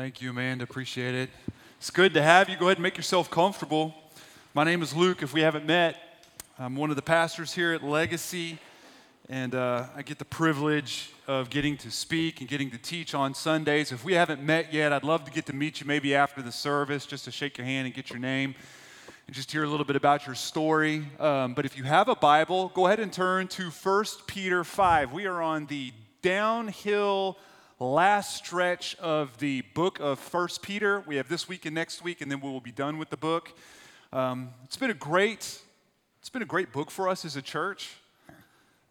Thank you, Amanda. Appreciate it. It's good to have you. Go ahead and make yourself comfortable. My name is Luke. If we haven't met, I'm one of the pastors here at Legacy, and uh, I get the privilege of getting to speak and getting to teach on Sundays. If we haven't met yet, I'd love to get to meet you maybe after the service just to shake your hand and get your name and just hear a little bit about your story. Um, but if you have a Bible, go ahead and turn to 1 Peter 5. We are on the downhill last stretch of the book of First Peter. We have this week and next week, and then we will be done with the book. Um, it's been a great, it's been a great book for us as a church.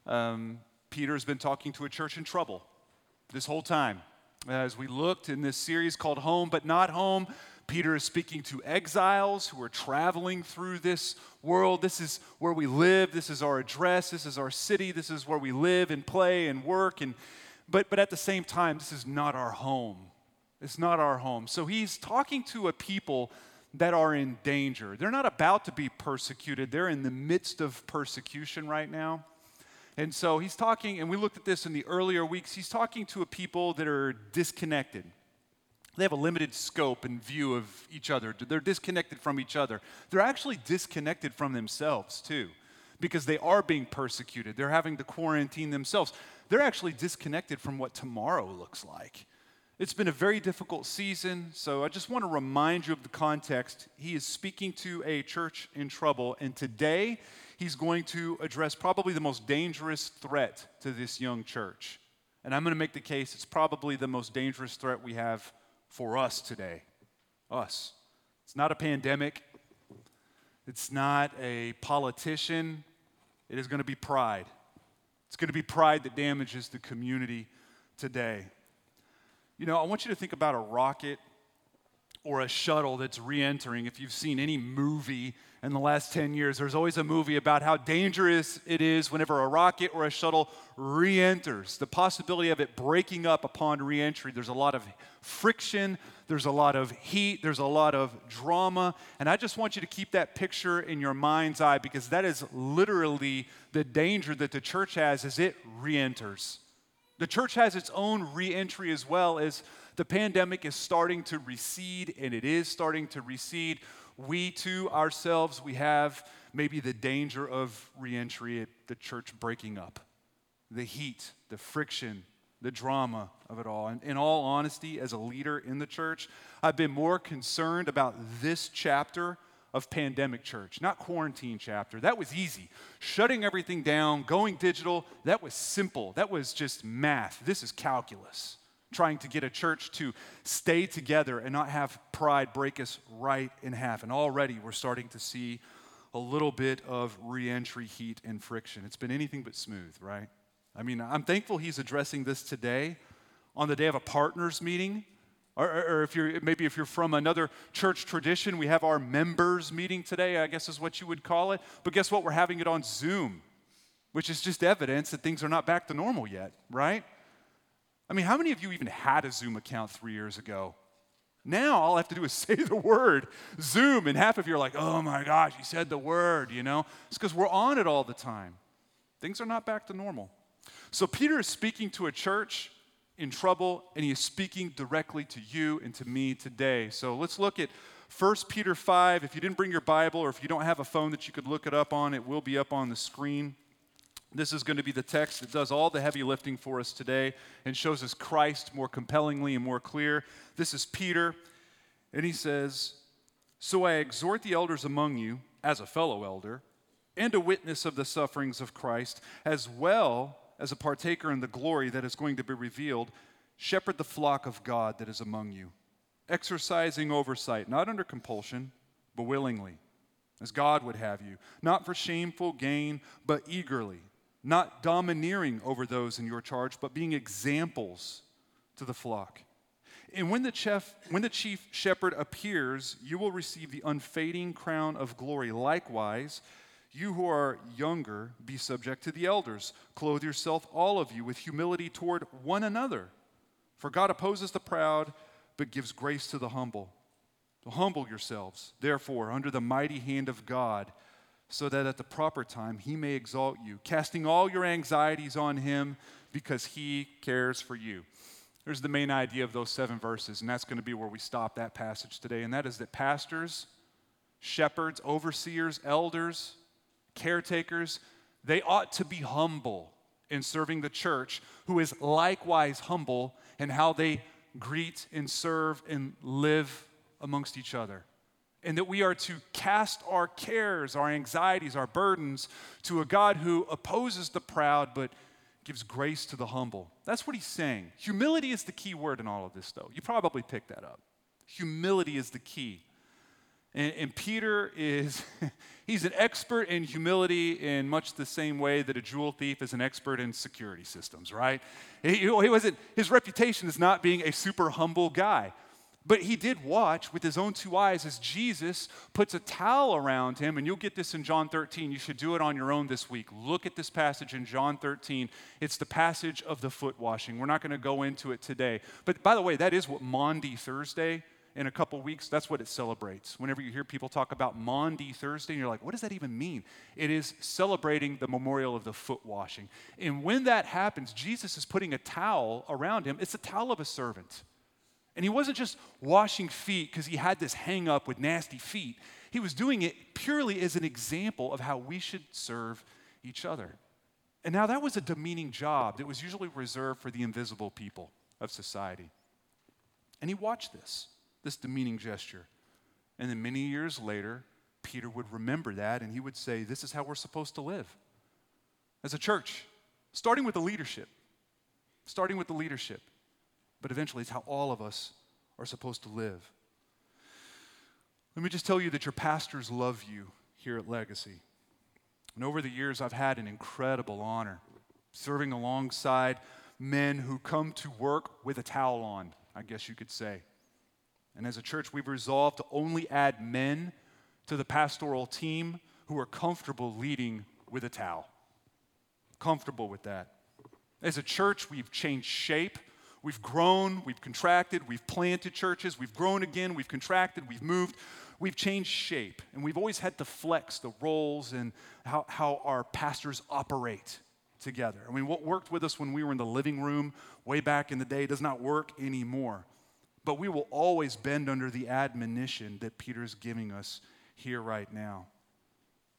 Um, Peter has been talking to a church in trouble this whole time. As we looked in this series called Home But Not Home, Peter is speaking to exiles who are traveling through this world. This is where we live. This is our address. This is our city. This is where we live and play and work. And but, but at the same time, this is not our home. It's not our home. So he's talking to a people that are in danger. They're not about to be persecuted, they're in the midst of persecution right now. And so he's talking, and we looked at this in the earlier weeks, he's talking to a people that are disconnected. They have a limited scope and view of each other. They're disconnected from each other. They're actually disconnected from themselves, too, because they are being persecuted. They're having to quarantine themselves they're actually disconnected from what tomorrow looks like. It's been a very difficult season, so I just want to remind you of the context. He is speaking to a church in trouble, and today he's going to address probably the most dangerous threat to this young church. And I'm going to make the case it's probably the most dangerous threat we have for us today. Us. It's not a pandemic, it's not a politician, it is going to be pride. It's going to be pride that damages the community today. You know, I want you to think about a rocket or a shuttle that's re entering. If you've seen any movie in the last 10 years, there's always a movie about how dangerous it is whenever a rocket or a shuttle re enters. The possibility of it breaking up upon re entry. There's a lot of friction, there's a lot of heat, there's a lot of drama. And I just want you to keep that picture in your mind's eye because that is literally the danger that the church has as it re enters. The church has its own re entry as well as the pandemic is starting to recede, and it is starting to recede. We too, ourselves, we have maybe the danger of reentry at the church breaking up. The heat, the friction, the drama of it all. And in all honesty, as a leader in the church, I've been more concerned about this chapter of pandemic church, not quarantine chapter. That was easy. Shutting everything down, going digital, that was simple. That was just math. This is calculus trying to get a church to stay together and not have pride break us right in half. And already we're starting to see a little bit of reentry heat and friction. It's been anything but smooth, right? I mean, I'm thankful he's addressing this today on the day of a partners meeting. Or, or, if you're maybe if you're from another church tradition, we have our members meeting today, I guess is what you would call it. But guess what? We're having it on Zoom, which is just evidence that things are not back to normal yet, right? I mean, how many of you even had a Zoom account three years ago? Now all I have to do is say the word Zoom, and half of you are like, oh my gosh, you said the word, you know? It's because we're on it all the time. Things are not back to normal. So Peter is speaking to a church in trouble, and he is speaking directly to you and to me today. So let's look at 1 Peter 5. If you didn't bring your Bible, or if you don't have a phone that you could look it up on, it will be up on the screen. This is going to be the text that does all the heavy lifting for us today and shows us Christ more compellingly and more clear. This is Peter, and he says, So I exhort the elders among you, as a fellow elder, and a witness of the sufferings of Christ, as well as a partaker in the glory that is going to be revealed, shepherd the flock of God that is among you, exercising oversight, not under compulsion, but willingly, as God would have you, not for shameful gain, but eagerly not domineering over those in your charge, but being examples to the flock. And when the, chef, when the chief shepherd appears, you will receive the unfading crown of glory. Likewise, you who are younger, be subject to the elders. Clothe yourself, all of you, with humility toward one another. For God opposes the proud, but gives grace to the humble. Humble yourselves, therefore, under the mighty hand of God so that at the proper time he may exalt you, casting all your anxieties on him because he cares for you. There's the main idea of those seven verses, and that's going to be where we stop that passage today. And that is that pastors, shepherds, overseers, elders, caretakers, they ought to be humble in serving the church, who is likewise humble in how they greet and serve and live amongst each other. And that we are to cast our cares, our anxieties, our burdens to a God who opposes the proud but gives grace to the humble. That's what he's saying. Humility is the key word in all of this, though. You probably picked that up. Humility is the key. And, and, Peter is, he's an expert in humility in much the same way that a jewel thief is an expert in security systems, right? He, he wasn't, his reputation is not being a super humble guy. But he did watch with his own two eyes as Jesus puts a towel around him, and you'll get this in John 13. You should do it on your own this week. Look at this passage in John 13. It's the passage of the foot washing. We're not going to go into it today. But by the way, that is what Maundy Thursday in a couple weeks, that's what it celebrates. Whenever you hear people talk about Maundy Thursday, you're like, what does that even mean? It is celebrating the memorial of the foot washing. And when that happens, Jesus is putting a towel around him. It's a towel of a servant. And he wasn't just washing feet because he had this hang up with nasty feet. He was doing it purely as an example of how we should serve each other. And now that was a demeaning job that was usually reserved for the invisible people of society. And he watched this this demeaning gesture. And then many years later, Peter would remember that and he would say, This is how we're supposed to live as a church, starting with the leadership. Starting with the leadership. But eventually, it's how all of us are supposed to live. Let me just tell you that your pastors love you here at Legacy. And over the years, I've had an incredible honor serving alongside men who come to work with a towel on, I guess you could say. And as a church, we've resolved to only add men to the pastoral team who are comfortable leading with a towel. Comfortable with that. As a church, we've changed shape. We've grown, we've contracted, we've planted churches, we've grown again, we've contracted, we've moved, we've changed shape. And we've always had to flex the roles and how, how our pastors operate together. I mean, what worked with us when we were in the living room way back in the day does not work anymore. But we will always bend under the admonition that Peter is giving us here right now.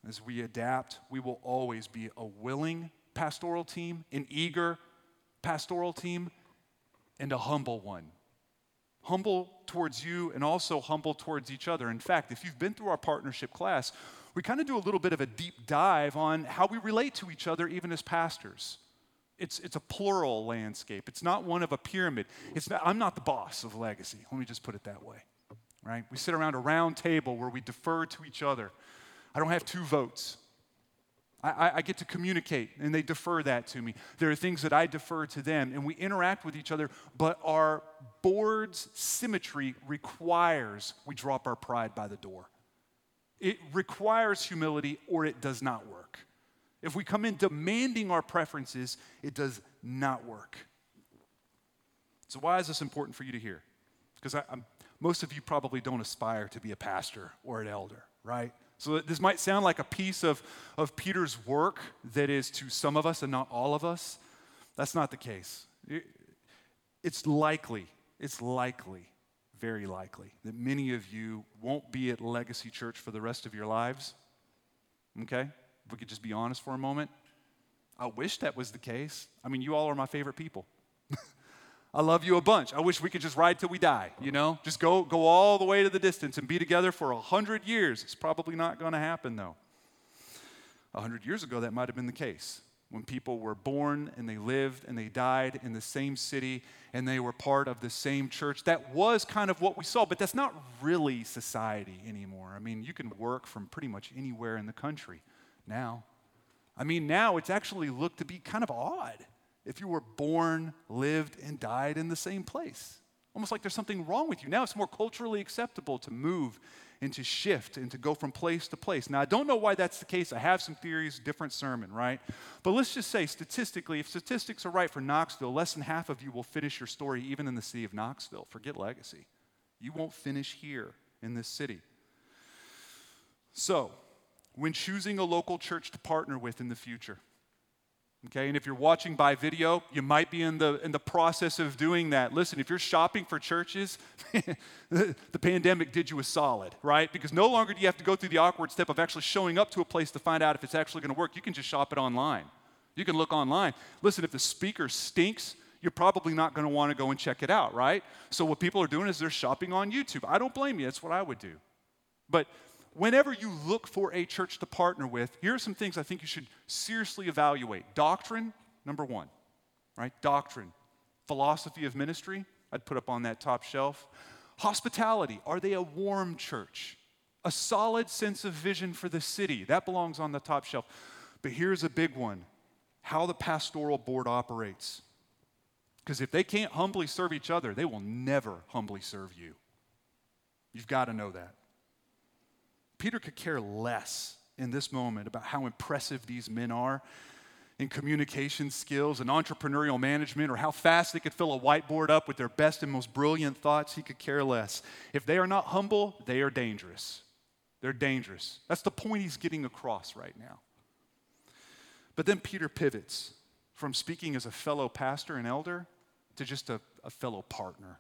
As we adapt, we will always be a willing pastoral team, an eager pastoral team, and a humble one. Humble towards you and also humble towards each other. In fact, if you've been through our partnership class, we kind of do a little bit of a deep dive on how we relate to each other, even as pastors. It's, it's a plural landscape. It's not one of a pyramid. It's not, I'm not the boss of legacy. Let me just put it that way. Right? We sit around a round table where we defer to each other. I don't have two votes. I, I, get to communicate, and they defer that to me. There are things that I defer to them, and we interact with each other, but our board's symmetry requires we drop our pride by the door. It requires humility, or it does not work. If we come in demanding our preferences, it does not work. So, why is this important for you to hear? Because most of you probably don't aspire to be a pastor or an elder, right? So, this might sound like a piece of, of Peter's work that is to some of us and not all of us. That's not the case. It's likely, it's likely, very likely, that many of you won't be at Legacy Church for the rest of your lives. Okay? If we could just be honest for a moment. I wish that was the case. I mean, you all are my favorite people. I love you a bunch. I wish we could just ride till we die, you know? Just go, go all the way to the distance and be together for a hundred years. It's probably not going to happen, though. A hundred years ago, that might have been the case when people were born and they lived and they died in the same city and they were part of the same church. That was kind of what we saw, but that's not really society anymore. I mean, you can work from pretty much anywhere in the country now. I mean, now it's actually looked to be kind of odd if you were born, lived, and died in the same place. Almost like there's something wrong with you. Now it's more culturally acceptable to move and to shift and to go from place to place. Now, I don't know why that's the case. I have some theories, different sermon, right? But let's just say, statistically, if statistics are right for Knoxville, less than half of you will finish your story even in the city of Knoxville. Forget legacy. You won't finish here in this city. So, when choosing a local church to partner with in the future, Okay, and if you're watching by video, you might be in the, in the process of doing that. Listen, if you're shopping for churches, the, the pandemic did you a solid, right? Because no longer do you have to go through the awkward step of actually showing up to a place to find out if it's actually going to work. You can just shop it online. You can look online. Listen, if the speaker stinks, you're probably not going to want to go and check it out, right? So what people are doing is they're shopping on YouTube. I don't blame you. That's what I would do. But whenever you look for a church to partner with, here are some things I think you should seriously evaluate. Doctrine, number one, right? Doctrine. Philosophy of ministry, I'd put up on that top shelf. Hospitality, are they a warm church? A solid sense of vision for the city, that belongs on the top shelf. But here's a big one how the pastoral board operates. Because if they can't humbly serve each other, they will never humbly serve you. You've got to know that. Peter could care less in this moment about how impressive these men are in communication skills and entrepreneurial management or how fast they could fill a whiteboard up with their best and most brilliant thoughts. He could care less. If they are not humble, they are dangerous. They're dangerous. That's the point he's getting across right now. But then Peter pivots from speaking as a fellow pastor and elder to just a, a fellow partner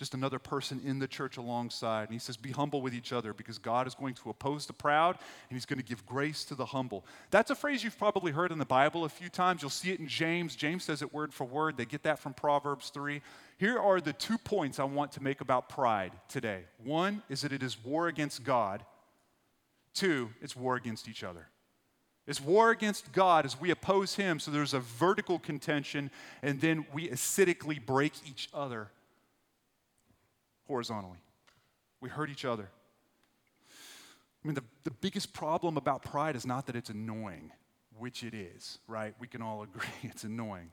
just another person in the church alongside. And he says, Be humble with each other because God is going to oppose the proud and he's going to give grace to the humble. That's a phrase you've probably heard in the Bible a few times. You'll see it in James. James says it word for word. They get that from Proverbs 3. Here are the two points I want to make about pride today one is that it is war against God, two, it's war against each other. It's war against God as we oppose Him, so there's a vertical contention, and then we acidically break each other horizontally. We hurt each other. I mean, the, the biggest problem about pride is not that it's annoying, which it is, right? We can all agree it's annoying.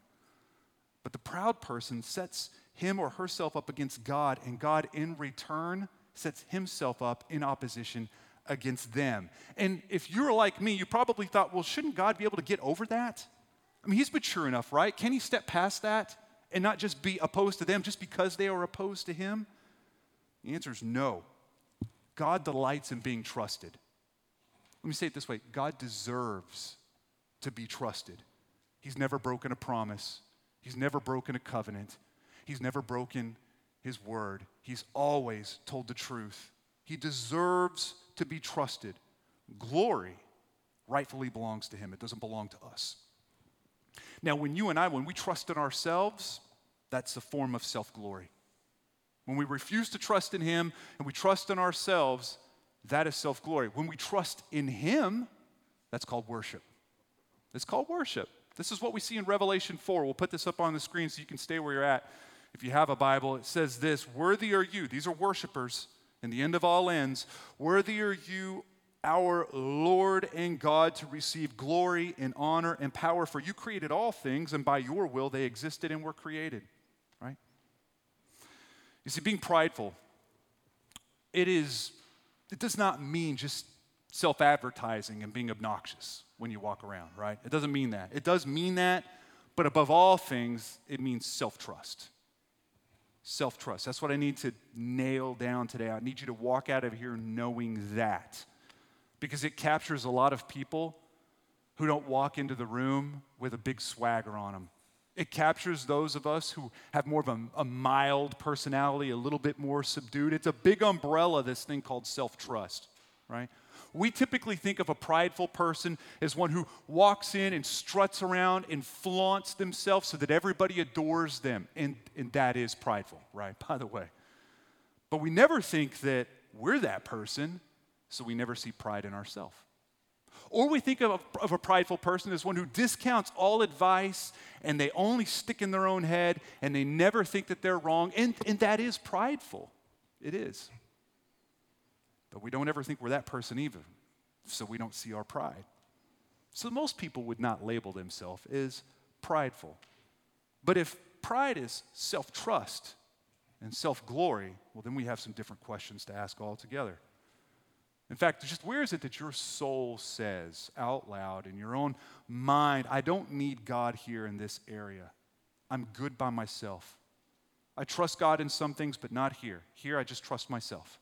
But the proud person sets him or herself up against God, and God in return sets himself up in opposition against them. And if you're like me, you probably thought, well, shouldn't God be able to get over that? I mean, he's mature enough, right? Can he step past that and not just be opposed to them just because they are opposed to him? The answer is no. God delights in being trusted. Let me say it this way God deserves to be trusted. He's never broken a promise, He's never broken a covenant, He's never broken His word. He's always told the truth. He deserves to be trusted. Glory rightfully belongs to Him, it doesn't belong to us. Now, when you and I, when we trust in ourselves, that's a form of self glory. When we refuse to trust in Him and we trust in ourselves, that is self glory. When we trust in Him, that's called worship. It's called worship. This is what we see in Revelation 4. We'll put this up on the screen so you can stay where you're at. If you have a Bible, it says this Worthy are you, these are worshipers in the end of all ends. Worthy are you, our Lord and God, to receive glory and honor and power, for you created all things, and by your will they existed and were created. You see, being prideful, it is, it does not mean just self advertising and being obnoxious when you walk around, right? It doesn't mean that. It does mean that, but above all things, it means self trust. Self trust. That's what I need to nail down today. I need you to walk out of here knowing that because it captures a lot of people who don't walk into the room with a big swagger on them. It captures those of us who have more of a, a mild personality, a little bit more subdued. It's a big umbrella, this thing called self trust, right? We typically think of a prideful person as one who walks in and struts around and flaunts themselves so that everybody adores them. And, and that is prideful, right? By the way. But we never think that we're that person, so we never see pride in ourselves. Or we think of a, of a prideful person as one who discounts all advice and they only stick in their own head and they never think that they're wrong. And, and that is prideful. It is. But we don't ever think we're that person either, so we don't see our pride. So most people would not label themselves as prideful. But if pride is self trust and self glory, well, then we have some different questions to ask altogether. In fact, just where is it that your soul says out loud in your own mind, I don't need God here in this area. I'm good by myself. I trust God in some things, but not here. Here, I just trust myself.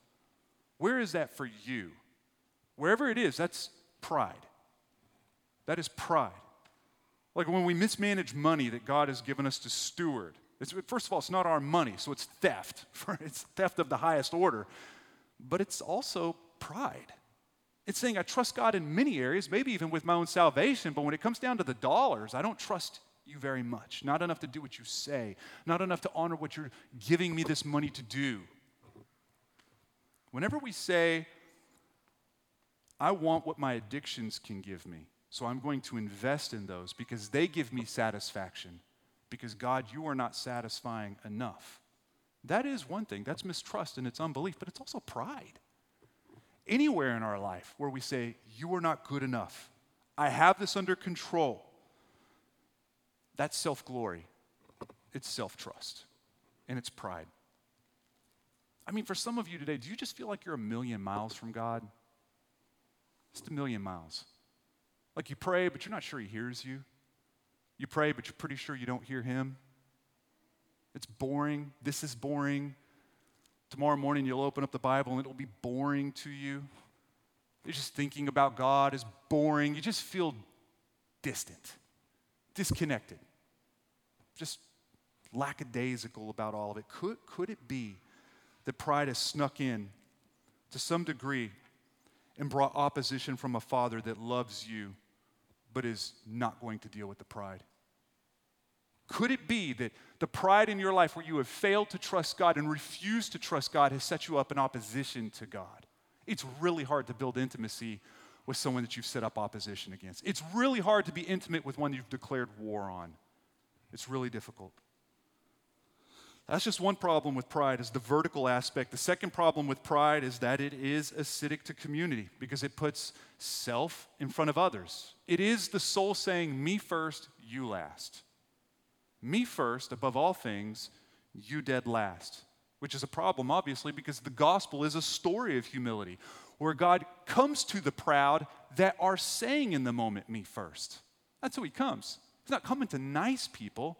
Where is that for you? Wherever it is, that's pride. That is pride. Like when we mismanage money that God has given us to steward. It's, first of all, it's not our money, so it's theft. It's theft of the highest order. But it's also pride. It's saying I trust God in many areas, maybe even with my own salvation, but when it comes down to the dollars, I don't trust you very much. Not enough to do what you say, not enough to honor what you're giving me this money to do. Whenever we say, I want what my addictions can give me, so I'm going to invest in those because they give me satisfaction, because God, you are not satisfying enough. That is one thing. That's mistrust and it's unbelief, but it's also pride. Anywhere in our life where we say, You are not good enough, I have this under control, that's self glory, it's self trust, and it's pride. I mean, for some of you today, do you just feel like you're a million miles from God? Just a million miles. Like you pray, but you're not sure He hears you. You pray, but you're pretty sure you don't hear Him. It's boring. This is boring. Tomorrow morning, you'll open up the Bible and it'll be boring to you. You're just thinking about God is boring. You just feel distant, disconnected, just lackadaisical about all of it. Could, could it be that pride has snuck in to some degree and brought opposition from a father that loves you but is not going to deal with the pride? Could it be that the pride in your life where you have failed to trust God and refused to trust God has set you up in opposition to God? It's really hard to build intimacy with someone that you've set up opposition against. It's really hard to be intimate with one you've declared war on. It's really difficult. That's just one problem with pride is the vertical aspect. The second problem with pride is that it is acidic to community because it puts self in front of others. It is the soul saying, me first, you last. Me first, above all things, you dead last. Which is a problem, obviously, because the gospel is a story of humility where God comes to the proud that are saying in the moment, me first. That's who he comes. He's not coming to nice people,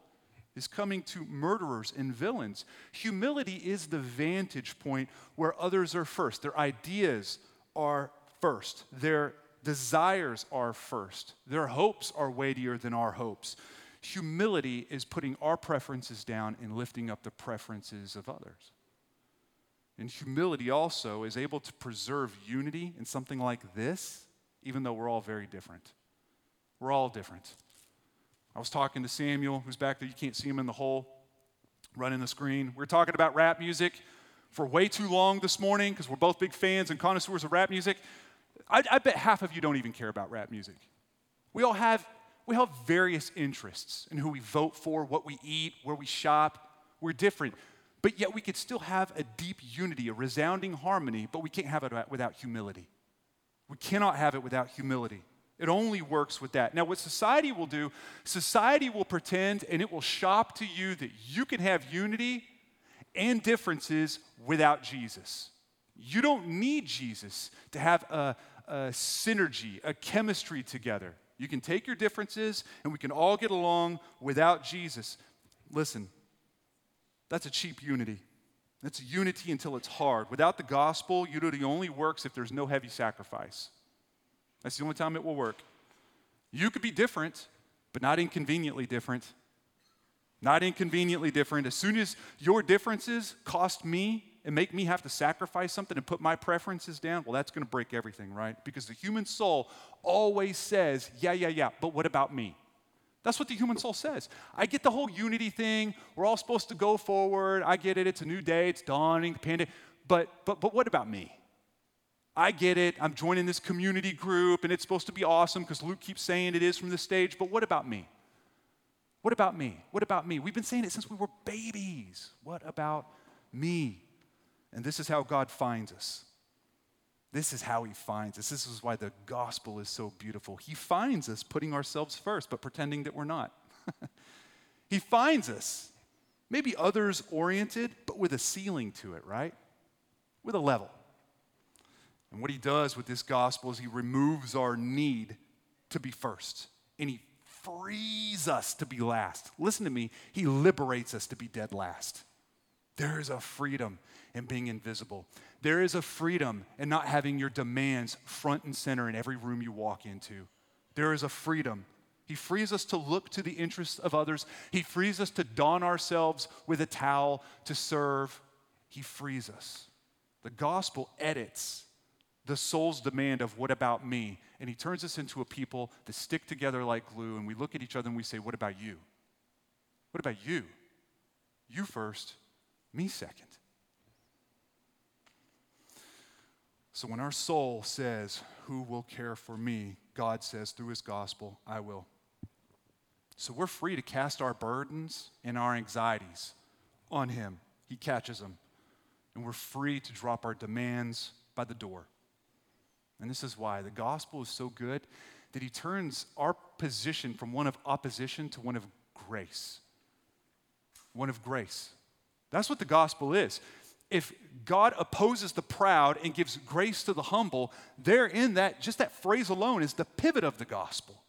He's coming to murderers and villains. Humility is the vantage point where others are first. Their ideas are first. Their desires are first. Their hopes are weightier than our hopes. Humility is putting our preferences down and lifting up the preferences of others. And humility also is able to preserve unity in something like this, even though we're all very different. We're all different. I was talking to Samuel, who's back there. You can't see him in the hole, running the screen. We are talking about rap music for way too long this morning because we're both big fans and connoisseurs of rap music. I, I, bet half of you don't even care about rap music. We all have we have various interests in who we vote for, what we eat, where we shop. We're different, but yet we could still have a deep unity, a resounding harmony. But we can't have it without humility. We cannot have it without humility. It only works with that. Now, what society will do, society will pretend and it will shop to you that you can have unity and differences without Jesus. You don't need Jesus to have a, a synergy, a chemistry together. You can take your differences and we can all get along without Jesus. Listen, that's a cheap unity. That's unity until it's hard. Without the gospel, unity only works if there's no heavy sacrifice. That's the only time it will work. You could be different, but not inconveniently different. Not inconveniently different. As soon as your differences cost me and make me have to sacrifice something and put my preferences down, well, that's going to break everything, right? Because the human soul always says, yeah, yeah, yeah, but what about me? That's what the human soul says. I get the whole unity thing. We're all supposed to go forward. I get it. It's a new day. It's dawning. The pandemic. But, but, but what about me? I get it. I'm joining this community group and it's supposed to be awesome because Luke keeps saying it is from the stage. But what about me? What about me? What about me? We've been saying it since we were babies. What about me? And this is how God finds us. This is how He finds us. This is why the gospel is so beautiful. He finds us putting ourselves first, but pretending that we're not. he finds us, maybe others oriented, but with a ceiling to it, right? With a level. And what he does with this gospel is he removes our need to be first and he frees us to be last. Listen to me, he liberates us to be dead last. There is a freedom in being invisible. There is a freedom in not having your demands front and center in every room you walk into. There is a freedom He frees us to look to the interests of others. He frees us to don ourselves with a towel to serve. He frees us. The gospel edits the soul's demand of what about me? And he turns us into a people that stick together like glue, and we look at each other and we say, What about you? What about you? You first, me second. So when our soul says, Who will care for me? God says through his gospel, I will. So we're free to cast our burdens and our anxieties on him. He catches them. And we're free to drop our demands by the door. And this is why the gospel is so good that he turns our position from one of opposition to one of grace. One of grace. That's what the gospel is. If God opposes the proud and gives grace to the humble, there in that, just that phrase alone is the pivot of the gospel.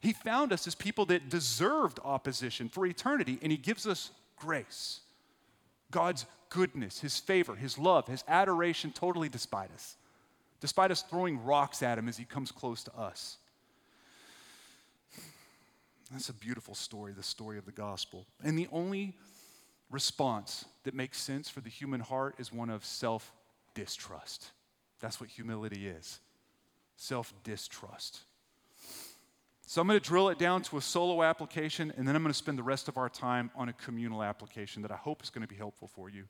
He found us as people that deserved opposition for eternity, and He gives us grace. God's goodness, His favor, His love, His adoration totally despite us despite us throwing rocks at him as he comes close to us. That's a beautiful story, the story of the gospel. And the only response that makes sense for the human heart is one of self distrust. That's what humility is self distrust. So I'm going to drill it down to a solo application, and then I'm going to spend the rest of our time on a communal application that I hope is going to be helpful for you.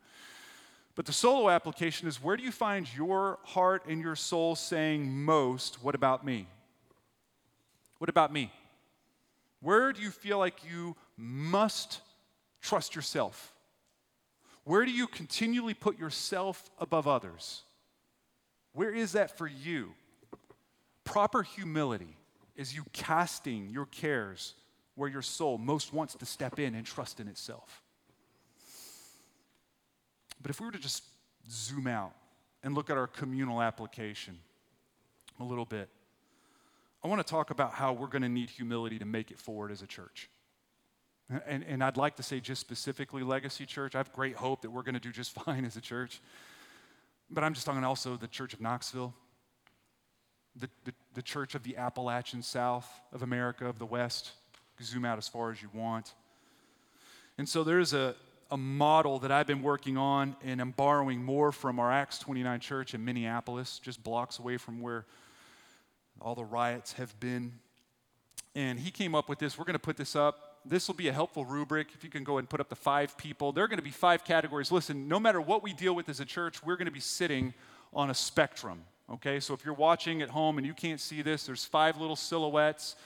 But the solo application is where do you find your heart and your soul saying most, what about me? What about me? Where do you feel like you must trust yourself? Where do you continually put yourself above others? Where is that for you? Proper humility is you casting your cares where your soul most wants to step in and trust in itself. But if we were to just zoom out and look at our communal application a little bit, I want to talk about how we're going to need humility to make it forward as a church. And, and I'd like to say just specifically Legacy Church. I have great hope that we're going to do just fine as a church. But I'm just talking also the Church of Knoxville, the, the, the Church of the Appalachian South of America, of the West. Zoom out as far as you want. And so there's a, a model that I've been working on, and I'm borrowing more from our Acts 29 church in Minneapolis, just blocks away from where all the riots have been. And he came up with this. We're going to put this up. This will be a helpful rubric. If you can go and put up the five people, there are going to be five categories. Listen, no matter what we deal with as a church, we're going to be sitting on a spectrum. Okay, so if you're watching at home and you can't see this, there's five little silhouettes,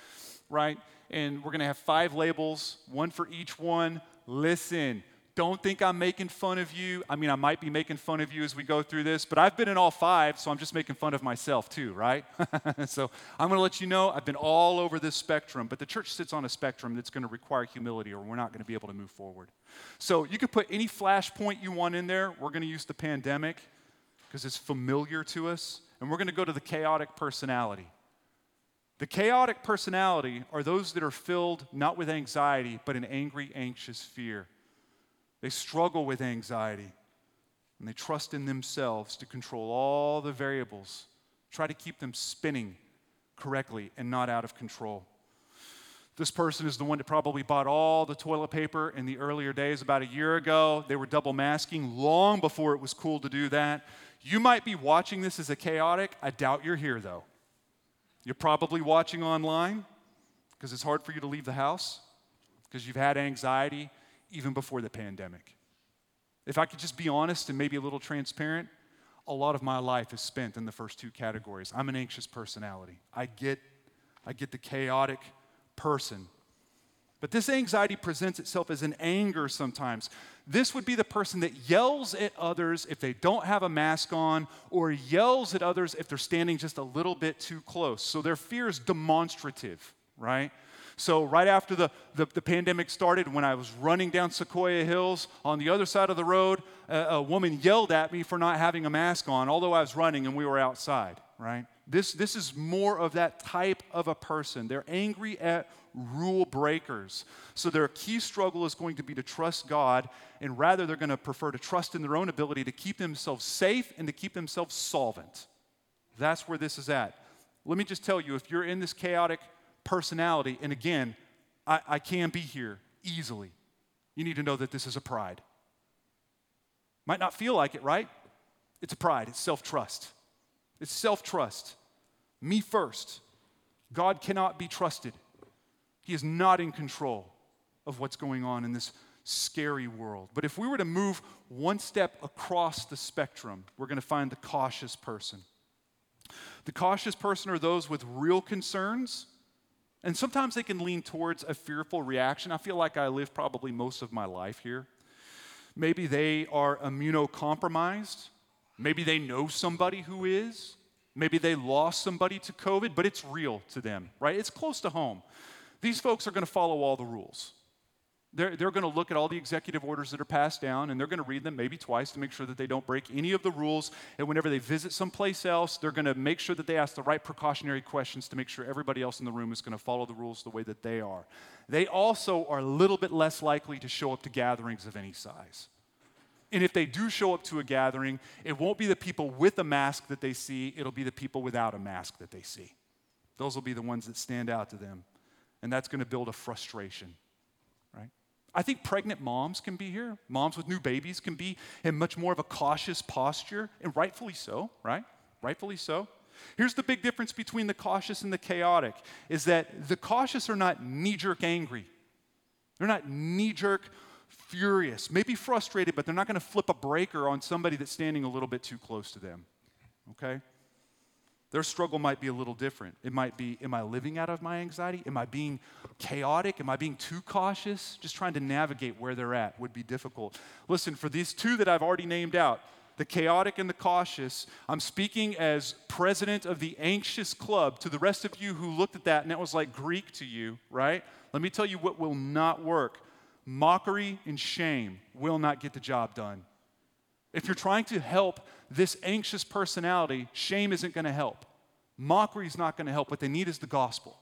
right? And we're going to have five labels, one for each one. Listen, don't think I'm making fun of you. I mean, I might be making fun of you as we go through this, but I've been in all five, so I'm just making fun of myself too, right? so I'm going to let you know I've been all over this spectrum, but the church sits on a spectrum that's going to require humility or we're not going to be able to move forward. So you can put any flashpoint you want in there. We're going to use the pandemic because it's familiar to us, and we're going to go to the chaotic personality. The chaotic personality are those that are filled not with anxiety, but an angry, anxious fear. They struggle with anxiety and they trust in themselves to control all the variables, try to keep them spinning correctly and not out of control. This person is the one that probably bought all the toilet paper in the earlier days about a year ago. They were double masking long before it was cool to do that. You might be watching this as a chaotic. I doubt you're here though. You're probably watching online because it's hard for you to leave the house because you've had anxiety even before the pandemic. If I could just be honest and maybe a little transparent, a lot of my life is spent in the first two categories. I'm an anxious personality. I get I get the chaotic person. But this anxiety presents itself as an anger sometimes. This would be the person that yells at others if they don't have a mask on, or yells at others if they're standing just a little bit too close. So their fear is demonstrative, right? So, right after the, the, the, pandemic started, when I was running down Sequoia Hills on the other side of the road, a, a woman yelled at me for not having a mask on, although I was running and we were outside, right? This, this is more of that type of a person. They're angry at rule breakers. So, their key struggle is going to be to trust God, and rather, they're going to prefer to trust in their own ability to keep themselves safe and to keep themselves solvent. That's where this is at. Let me just tell you if you're in this chaotic personality, and again, I, I can be here easily, you need to know that this is a pride. Might not feel like it, right? It's a pride, it's self trust. It's self trust. Me first. God cannot be trusted. He is not in control of what's going on in this scary world. But if we were to move one step across the spectrum, we're going to find the cautious person. The cautious person are those with real concerns, and sometimes they can lean towards a fearful reaction. I feel like I live probably most of my life here. Maybe they are immunocompromised. Maybe they know somebody who is. Maybe they lost somebody to COVID, but it's real to them, right? It's close to home. These folks are going to follow all the rules. They're, they're going to look at all the executive orders that are passed down and they're going to read them maybe twice to make sure that they don't break any of the rules. And whenever they visit someplace else, they're going to make sure that they ask the right precautionary questions to make sure everybody else in the room is going to follow the rules the way that they are. They also are a little bit less likely to show up to gatherings of any size. And if they do show up to a gathering, it won't be the people with a mask that they see, it'll be the people without a mask that they see. Those will be the ones that stand out to them. And that's going to build a frustration? I think pregnant moms can be here. Moms with new babies can be in much more of a cautious posture, and rightfully so, right? Rightfully so. Here's the big difference between the cautious and the chaotic is that the cautious are not knee jerk angry. They're not knee jerk furious, maybe frustrated, but they're not going to flip a breaker on somebody that's standing a little bit too close to them. Okay? Their struggle might be a little different. It might be Am I living out of my anxiety? Am I being chaotic? Am I being too cautious? Just trying to navigate where they're at would be difficult. Listen, for these two that I've already named out, the chaotic and the cautious, I'm speaking as president of the anxious club to the rest of you who looked at that and that was like Greek to you, right? Let me tell you what will not work mockery and shame will not get the job done. If you're trying to help this anxious personality, shame isn't going to help. Mockery is not going to help. What they need is the gospel.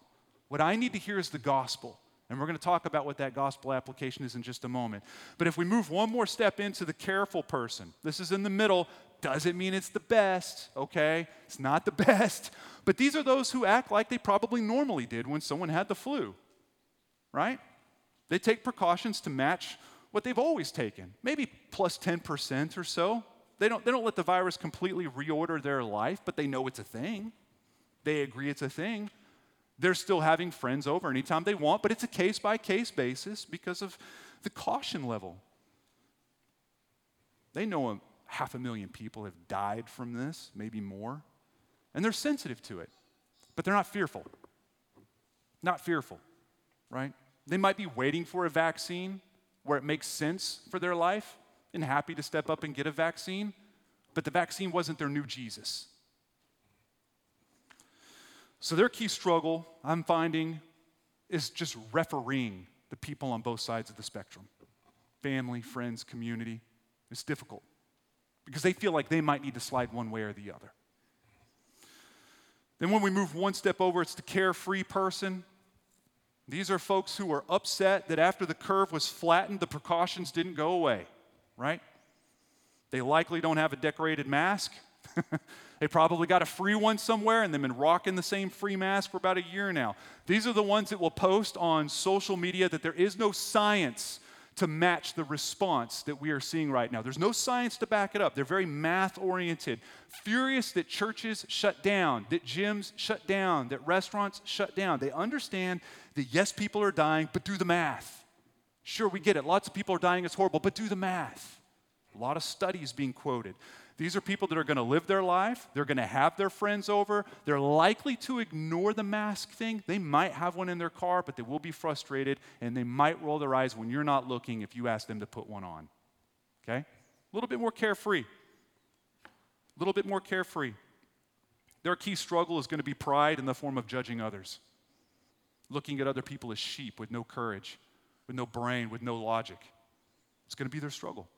What I need to hear is the gospel. And we're going to talk about what that gospel application is in just a moment. But if we move one more step into the careful person, this is in the middle, doesn't mean it's the best, okay? It's not the best. But these are those who act like they probably normally did when someone had the flu, right? They take precautions to match what they've always taken, maybe plus 10% or so. They don't, they don't let the virus completely reorder their life, but they know it's a thing. They agree it's a thing. They're still having friends over anytime they want, but it's a case by case basis because of the caution level. They know a half a million people have died from this, maybe more, and they're sensitive to it, but they're not fearful. Not fearful, right? They might be waiting for a vaccine where it makes sense for their life and happy to step up and get a vaccine, but the vaccine wasn't their new Jesus. So, their key struggle, I'm finding, is just refereeing the people on both sides of the spectrum family, friends, community. It's difficult because they feel like they might need to slide one way or the other. Then, when we move one step over, it's the carefree person. These are folks who are upset that after the curve was flattened, the precautions didn't go away, right? They likely don't have a decorated mask. they probably got a free one somewhere and they've been rocking the same free mask for about a year now. These are the ones that will post on social media that there is no science to match the response that we are seeing right now. There's no science to back it up. They're very math oriented, furious that churches shut down, that gyms shut down, that restaurants shut down. They understand that yes, people are dying, but do the math. Sure, we get it. Lots of people are dying, it's horrible, but do the math. A lot of studies being quoted. These are people that are going to live their life. They're going to have their friends over. They're likely to ignore the mask thing. They might have one in their car, but they will be frustrated and they might roll their eyes when you're not looking if you ask them to put one on. Okay? A little bit more carefree. A little bit more carefree. Their key struggle is going to be pride in the form of judging others, looking at other people as sheep with no courage, with no brain, with no logic. It's going to be their struggle.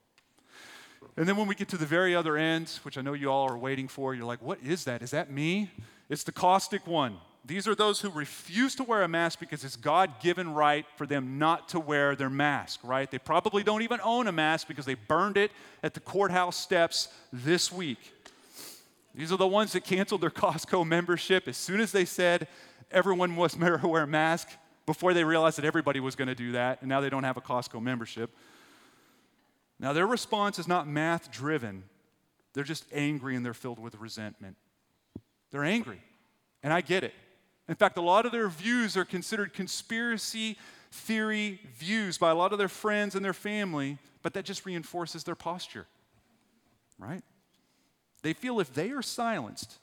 And then when we get to the very other end, which I know you all are waiting for, you're like, what is that? Is that me? It's the caustic one. These are those who refuse to wear a mask because it's God given right for them not to wear their mask, right? They probably don't even own a mask because they burned it at the courthouse steps this week. These are the ones that canceled their Costco membership as soon as they said everyone must wear a mask before they realized that everybody was going to do that, and now they don't have a Costco membership. Now, their response is not math driven, they're just angry and they're filled with resentment. They're angry, and I get it. In fact, a lot of their views are considered conspiracy theory views by a lot of their friends and their family, but that just reinforces their posture, right? They feel if they are silenced,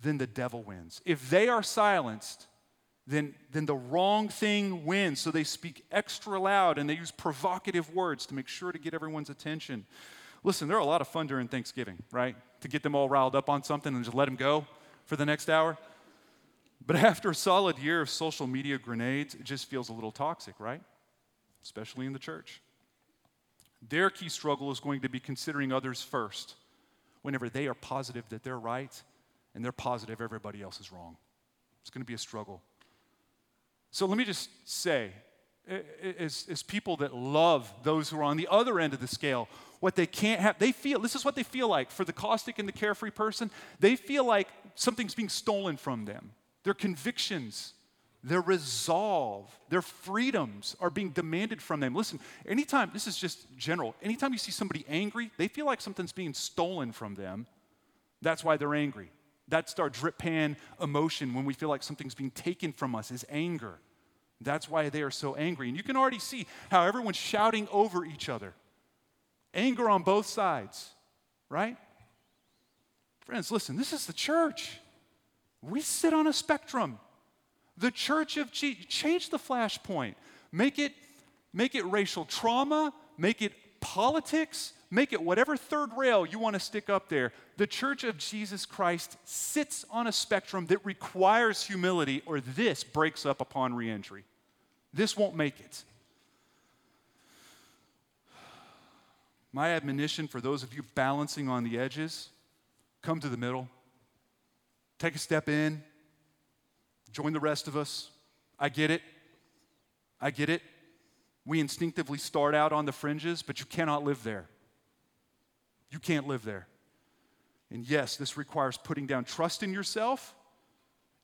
then the devil wins. If they are silenced, then, then the wrong thing wins. So they speak extra loud and they use provocative words to make sure to get everyone's attention. Listen, they're a lot of fun during Thanksgiving, right? To get them all riled up on something and just let them go for the next hour. But after a solid year of social media grenades, it just feels a little toxic, right? Especially in the church. Their key struggle is going to be considering others first whenever they are positive that they're right and they're positive everybody else is wrong. It's going to be a struggle. So let me just say, as, as people that love those who are on the other end of the scale, what they can't have, they feel, this is what they feel like for the caustic and the carefree person, they feel like something's being stolen from them. Their convictions, their resolve, their freedoms are being demanded from them. Listen, anytime, this is just general, anytime you see somebody angry, they feel like something's being stolen from them. That's why they're angry. That's our drip pan emotion when we feel like something's being taken from us, is anger. That's why they are so angry. And you can already see how everyone's shouting over each other. Anger on both sides, right? Friends, listen, this is the church. We sit on a spectrum. The church of Jesus, change the flashpoint. Make it, make it racial trauma, make it politics, make it whatever third rail you want to stick up there. The church of Jesus Christ sits on a spectrum that requires humility, or this breaks up upon reentry. This won't make it. My admonition for those of you balancing on the edges come to the middle. Take a step in, join the rest of us. I get it. I get it. We instinctively start out on the fringes, but you cannot live there. You can't live there. And yes, this requires putting down trust in yourself,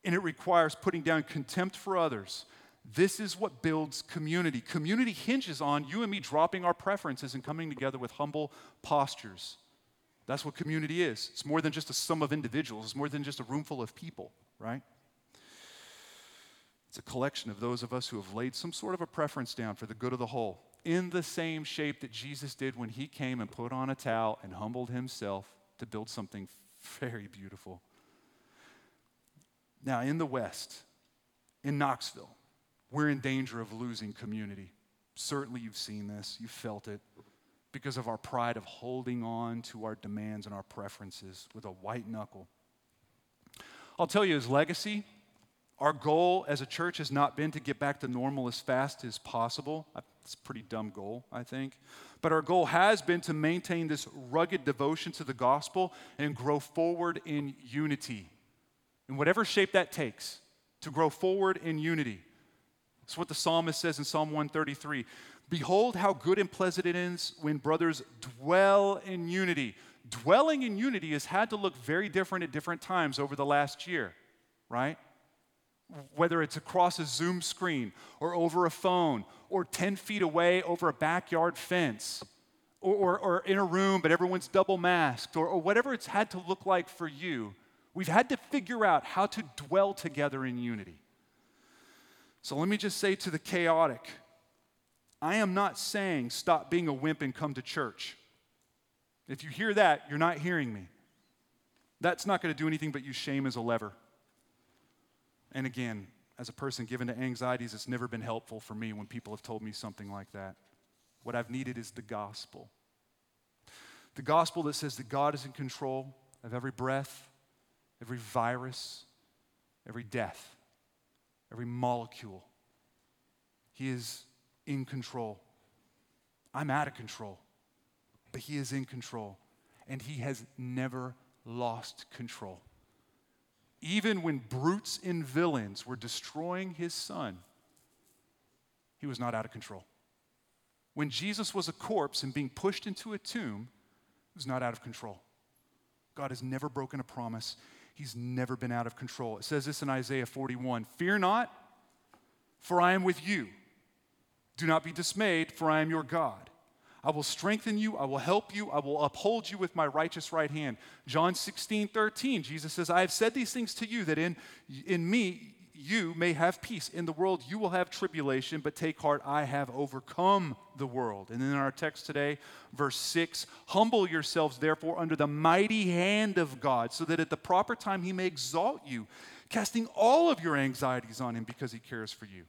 and it requires putting down contempt for others. This is what builds community. Community hinges on you and me dropping our preferences and coming together with humble postures. That's what community is. It's more than just a sum of individuals, it's more than just a room full of people, right? It's a collection of those of us who have laid some sort of a preference down for the good of the whole, in the same shape that Jesus did when he came and put on a towel and humbled himself to build something very beautiful. Now, in the West, in Knoxville, we're in danger of losing community. Certainly, you've seen this, you've felt it, because of our pride of holding on to our demands and our preferences with a white knuckle. I'll tell you, as legacy, our goal as a church has not been to get back to normal as fast as possible. It's a pretty dumb goal, I think. But our goal has been to maintain this rugged devotion to the gospel and grow forward in unity. In whatever shape that takes, to grow forward in unity. That's what the psalmist says in Psalm 133. Behold, how good and pleasant it is when brothers dwell in unity. Dwelling in unity has had to look very different at different times over the last year, right? Whether it's across a Zoom screen or over a phone or 10 feet away over a backyard fence or, or, or in a room but everyone's double masked or, or whatever it's had to look like for you, we've had to figure out how to dwell together in unity. So let me just say to the chaotic, I am not saying stop being a wimp and come to church. If you hear that, you're not hearing me. That's not going to do anything but use shame as a lever. And again, as a person given to anxieties, it's never been helpful for me when people have told me something like that. What I've needed is the gospel. The gospel that says that God is in control of every breath, every virus, every death every molecule. He is in control. I'm out of control, but He is in control, and He has never lost control. Even when brutes and villains were destroying His Son, He was not out of control. When Jesus was a corpse and being pushed into a tomb, He was not out of control. God has never broken a promise. He's never been out of control. It says this in Isaiah 41 Fear not, for I am with you. Do not be dismayed, for I am your God. I will strengthen you, I will help you, I will uphold you with my righteous right hand. John 16, 13, Jesus says, I have said these things to you that in, in me you may have peace. In the world you will have tribulation, but take heart, I have overcome the world. And then in our text today, verse 6 Humble yourselves, therefore, under the mighty hand of God, so that at the proper time he may exalt you, casting all of your anxieties on him because he cares for you.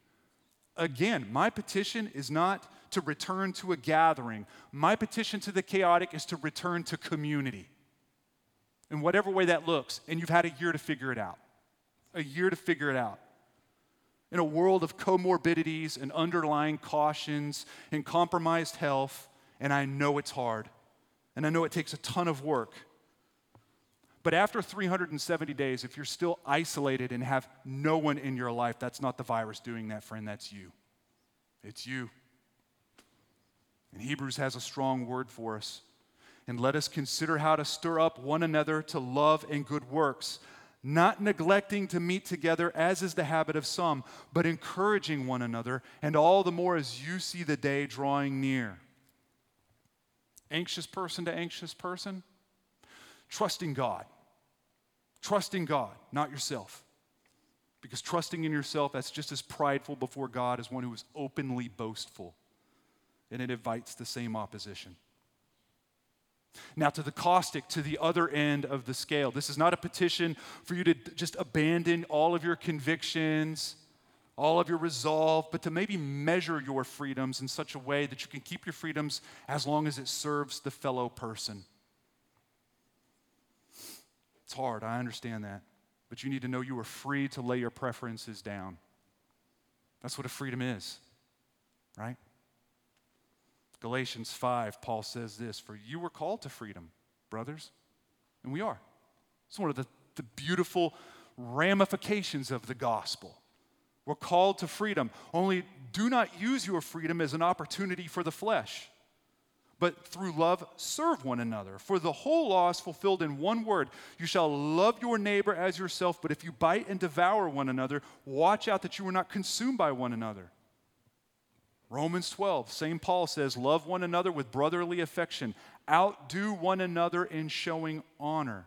Again, my petition is not to return to a gathering. My petition to the chaotic is to return to community. In whatever way that looks, and you've had a year to figure it out. A year to figure it out. In a world of comorbidities and underlying cautions and compromised health, and I know it's hard, and I know it takes a ton of work. But after 370 days, if you're still isolated and have no one in your life, that's not the virus doing that, friend, that's you. It's you. And Hebrews has a strong word for us. And let us consider how to stir up one another to love and good works, not neglecting to meet together, as is the habit of some, but encouraging one another, and all the more as you see the day drawing near. Anxious person to anxious person, trusting God. Trusting God, not yourself. Because trusting in yourself, that's just as prideful before God as one who is openly boastful. And it invites the same opposition. Now, to the caustic, to the other end of the scale, this is not a petition for you to just abandon all of your convictions, all of your resolve, but to maybe measure your freedoms in such a way that you can keep your freedoms as long as it serves the fellow person. It's hard, I understand that. But you need to know you are free to lay your preferences down. That's what a freedom is, right? Galatians 5, Paul says this For you were called to freedom, brothers, and we are. It's one of the, the beautiful ramifications of the gospel. We're called to freedom. Only do not use your freedom as an opportunity for the flesh but through love serve one another. For the whole law is fulfilled in one word You shall love your neighbor as yourself, but if you bite and devour one another, watch out that you are not consumed by one another. Romans 12, St. Paul says, Love one another with brotherly affection, outdo one another in showing honor.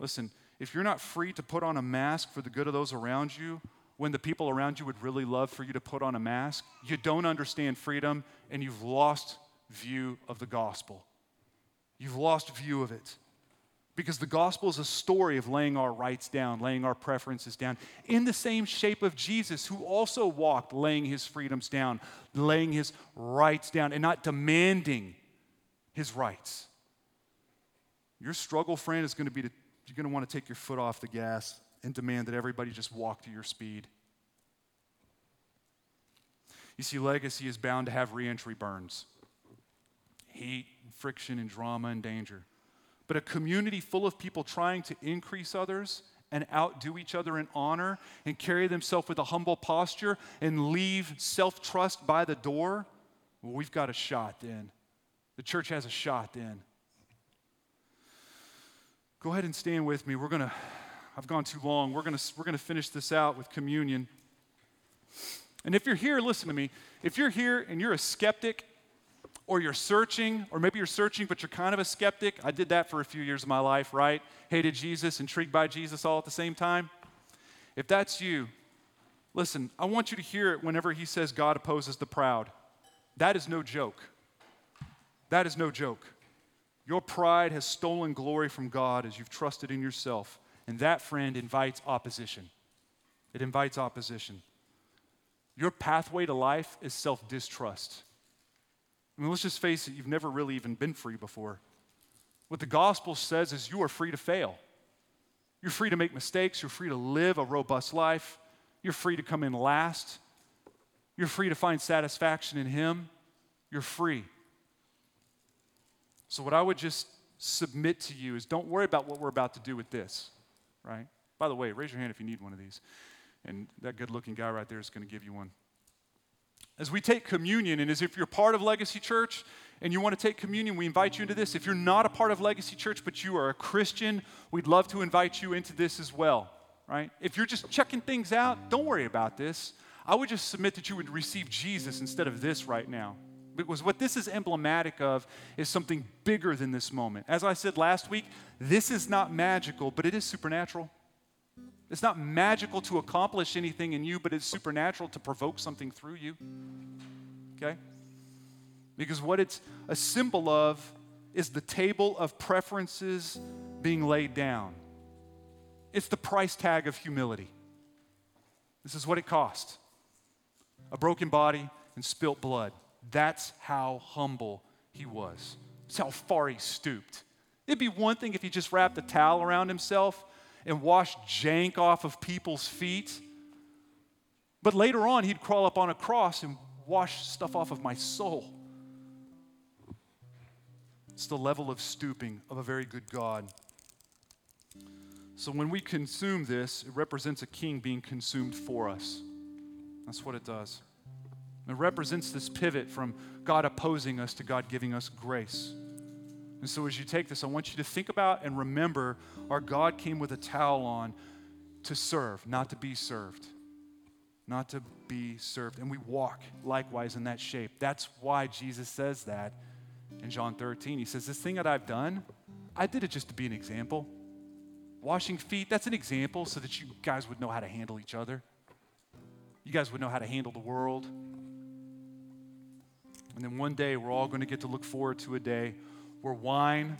Listen, if you're not free to put on a mask for the good of those around you, when the people around you would really love for you to put on a mask, you don't understand freedom and you've lost view of the gospel. You've lost view of it. Because the gospel is a story of laying our rights down, laying our preferences down, in the same shape of Jesus, who also walked laying his freedoms down, laying his rights down, and not demanding his rights. Your struggle, friend, is going to be to, you're going to want to take your foot off the gas and demand that everybody just walk to your speed. You see, legacy is bound to have reentry burns heat, friction, and drama and danger. But a community full of people trying to increase others and outdo each other in honor and carry themselves with a humble posture and leave self trust by the door, well, we've got a shot then. The church has a shot then. Go ahead and stand with me. We're going to, I've gone too long. We're going to, we're going to finish this out with communion. And if you're here, listen to me. If you're here and you're a skeptic or you're searching, or maybe you're searching, but you're kind of a skeptic. I did that for a few years of my life, right? Hated Jesus, intrigued by Jesus all at the same time. If that's you, listen, I want you to hear it whenever he says God opposes the proud. That is no joke. That is no joke. Your pride has stolen glory from God as you've trusted in yourself. And that, friend, invites opposition. It invites opposition. Your pathway to life is self distrust. I mean, let's just face it, you've never really even been free before. What the gospel says is you are free to fail. You're free to make mistakes. You're free to live a robust life. You're free to come in last. You're free to find satisfaction in Him. You're free. So, what I would just submit to you is don't worry about what we're about to do with this, right? By the way, raise your hand if you need one of these. And that good looking guy right there is going to give you one as we take communion, and as if you're part of Legacy Church and you want to take communion, we invite you into this. If you're not a part of Legacy Church, but you are a Christian, we'd love to invite you into this as well, right? If you're just checking things out, don't worry about this. I would just submit that you would receive Jesus instead of this right now. Because what this is emblematic of is something bigger than this moment. As I said last week, this is not magical, but it is supernatural. It's not magical to accomplish anything in you, but it's supernatural to provoke something through you. Okay? Because what it's a symbol of is the table of preferences being laid down. It's the price tag of humility. This is what it cost a broken body and spilt blood. That's how humble he was. That's how far he stooped. It'd be one thing if he just wrapped a towel around himself and wash jank off of people's feet. But later on, he'd crawl up on a cross and wash stuff off of my soul. It's the level of stooping of a very good God. So when we consume this, it represents a king being consumed for us. That's what it does. It represents this pivot from God opposing us to God giving us grace. And so as you take this, I want you to think about and remember our God came with a towel on to serve, not to be served. Not to be served. And we walk likewise in that shape. That's why Jesus says that in John 13. He says, This thing that I've done, I did it just to be an example. Washing feet, that's an example so that you guys would know how to handle each other. You guys would know how to handle the world. And then one day, we're all going to get to look forward to a day where wine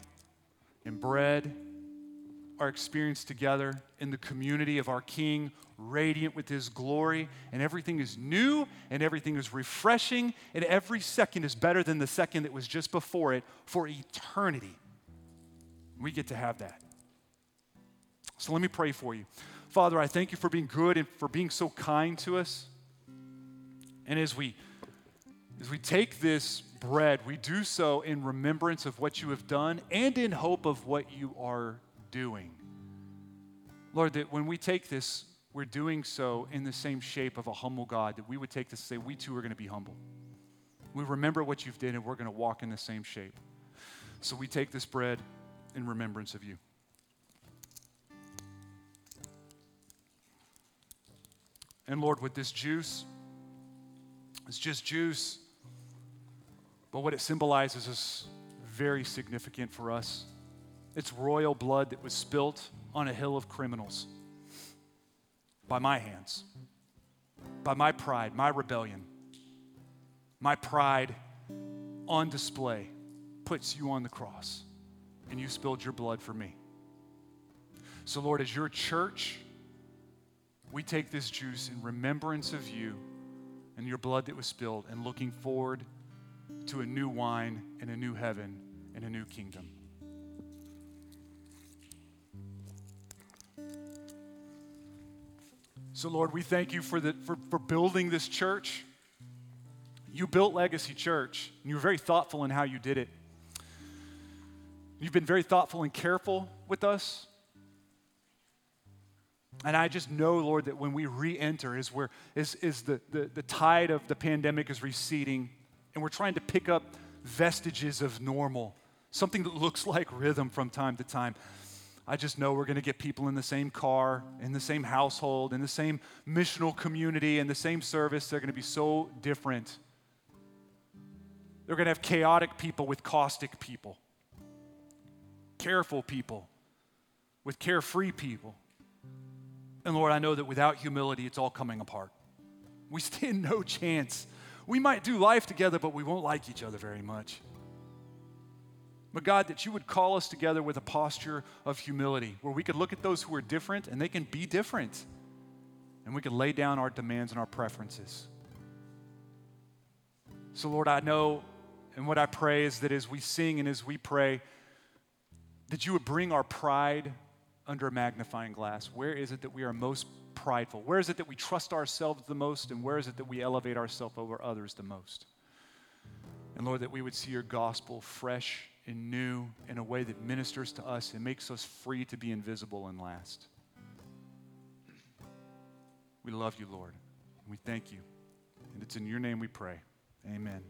and bread are experienced together in the community of our King, radiant with his glory, and everything is new and everything is refreshing, and every second is better than the second that was just before it for eternity. We get to have that. So let me pray for you. Father, I thank you for being good and for being so kind to us. And as we as we take this bread, we do so in remembrance of what you have done and in hope of what you are doing. Lord, that when we take this, we're doing so in the same shape of a humble God, that we would take this and say, we too are going to be humble. We remember what you've done and we're going to walk in the same shape. So we take this bread in remembrance of you. And Lord, with this juice, it's just juice, but what it symbolizes is very significant for us. It's royal blood that was spilt on a hill of criminals by my hands, by my pride, my rebellion. My pride on display puts you on the cross, and you spilled your blood for me. So, Lord, as your church, we take this juice in remembrance of you and your blood that was spilled and looking forward to a new wine and a new heaven and a new kingdom. So, Lord, we thank you for, the, for, for building this church. You built Legacy Church, and you were very thoughtful in how you did it. You've been very thoughtful and careful with us. And I just know, Lord, that when we re enter is where is, is the, the, the tide of the pandemic is receding, and we're trying to pick up vestiges of normal, something that looks like rhythm from time to time. I just know we're going to get people in the same car, in the same household, in the same missional community, in the same service. They're going to be so different. They're going to have chaotic people with caustic people, careful people with carefree people. And Lord, I know that without humility, it's all coming apart. We stand no chance. We might do life together, but we won't like each other very much. But God, that you would call us together with a posture of humility where we could look at those who are different and they can be different. And we can lay down our demands and our preferences. So, Lord, I know, and what I pray is that as we sing and as we pray, that you would bring our pride under a magnifying glass. Where is it that we are most prideful? Where is it that we trust ourselves the most? And where is it that we elevate ourselves over others the most? And Lord, that we would see your gospel fresh and new in a way that ministers to us and makes us free to be invisible and last. We love you, Lord. We thank you. And it's in your name we pray. Amen.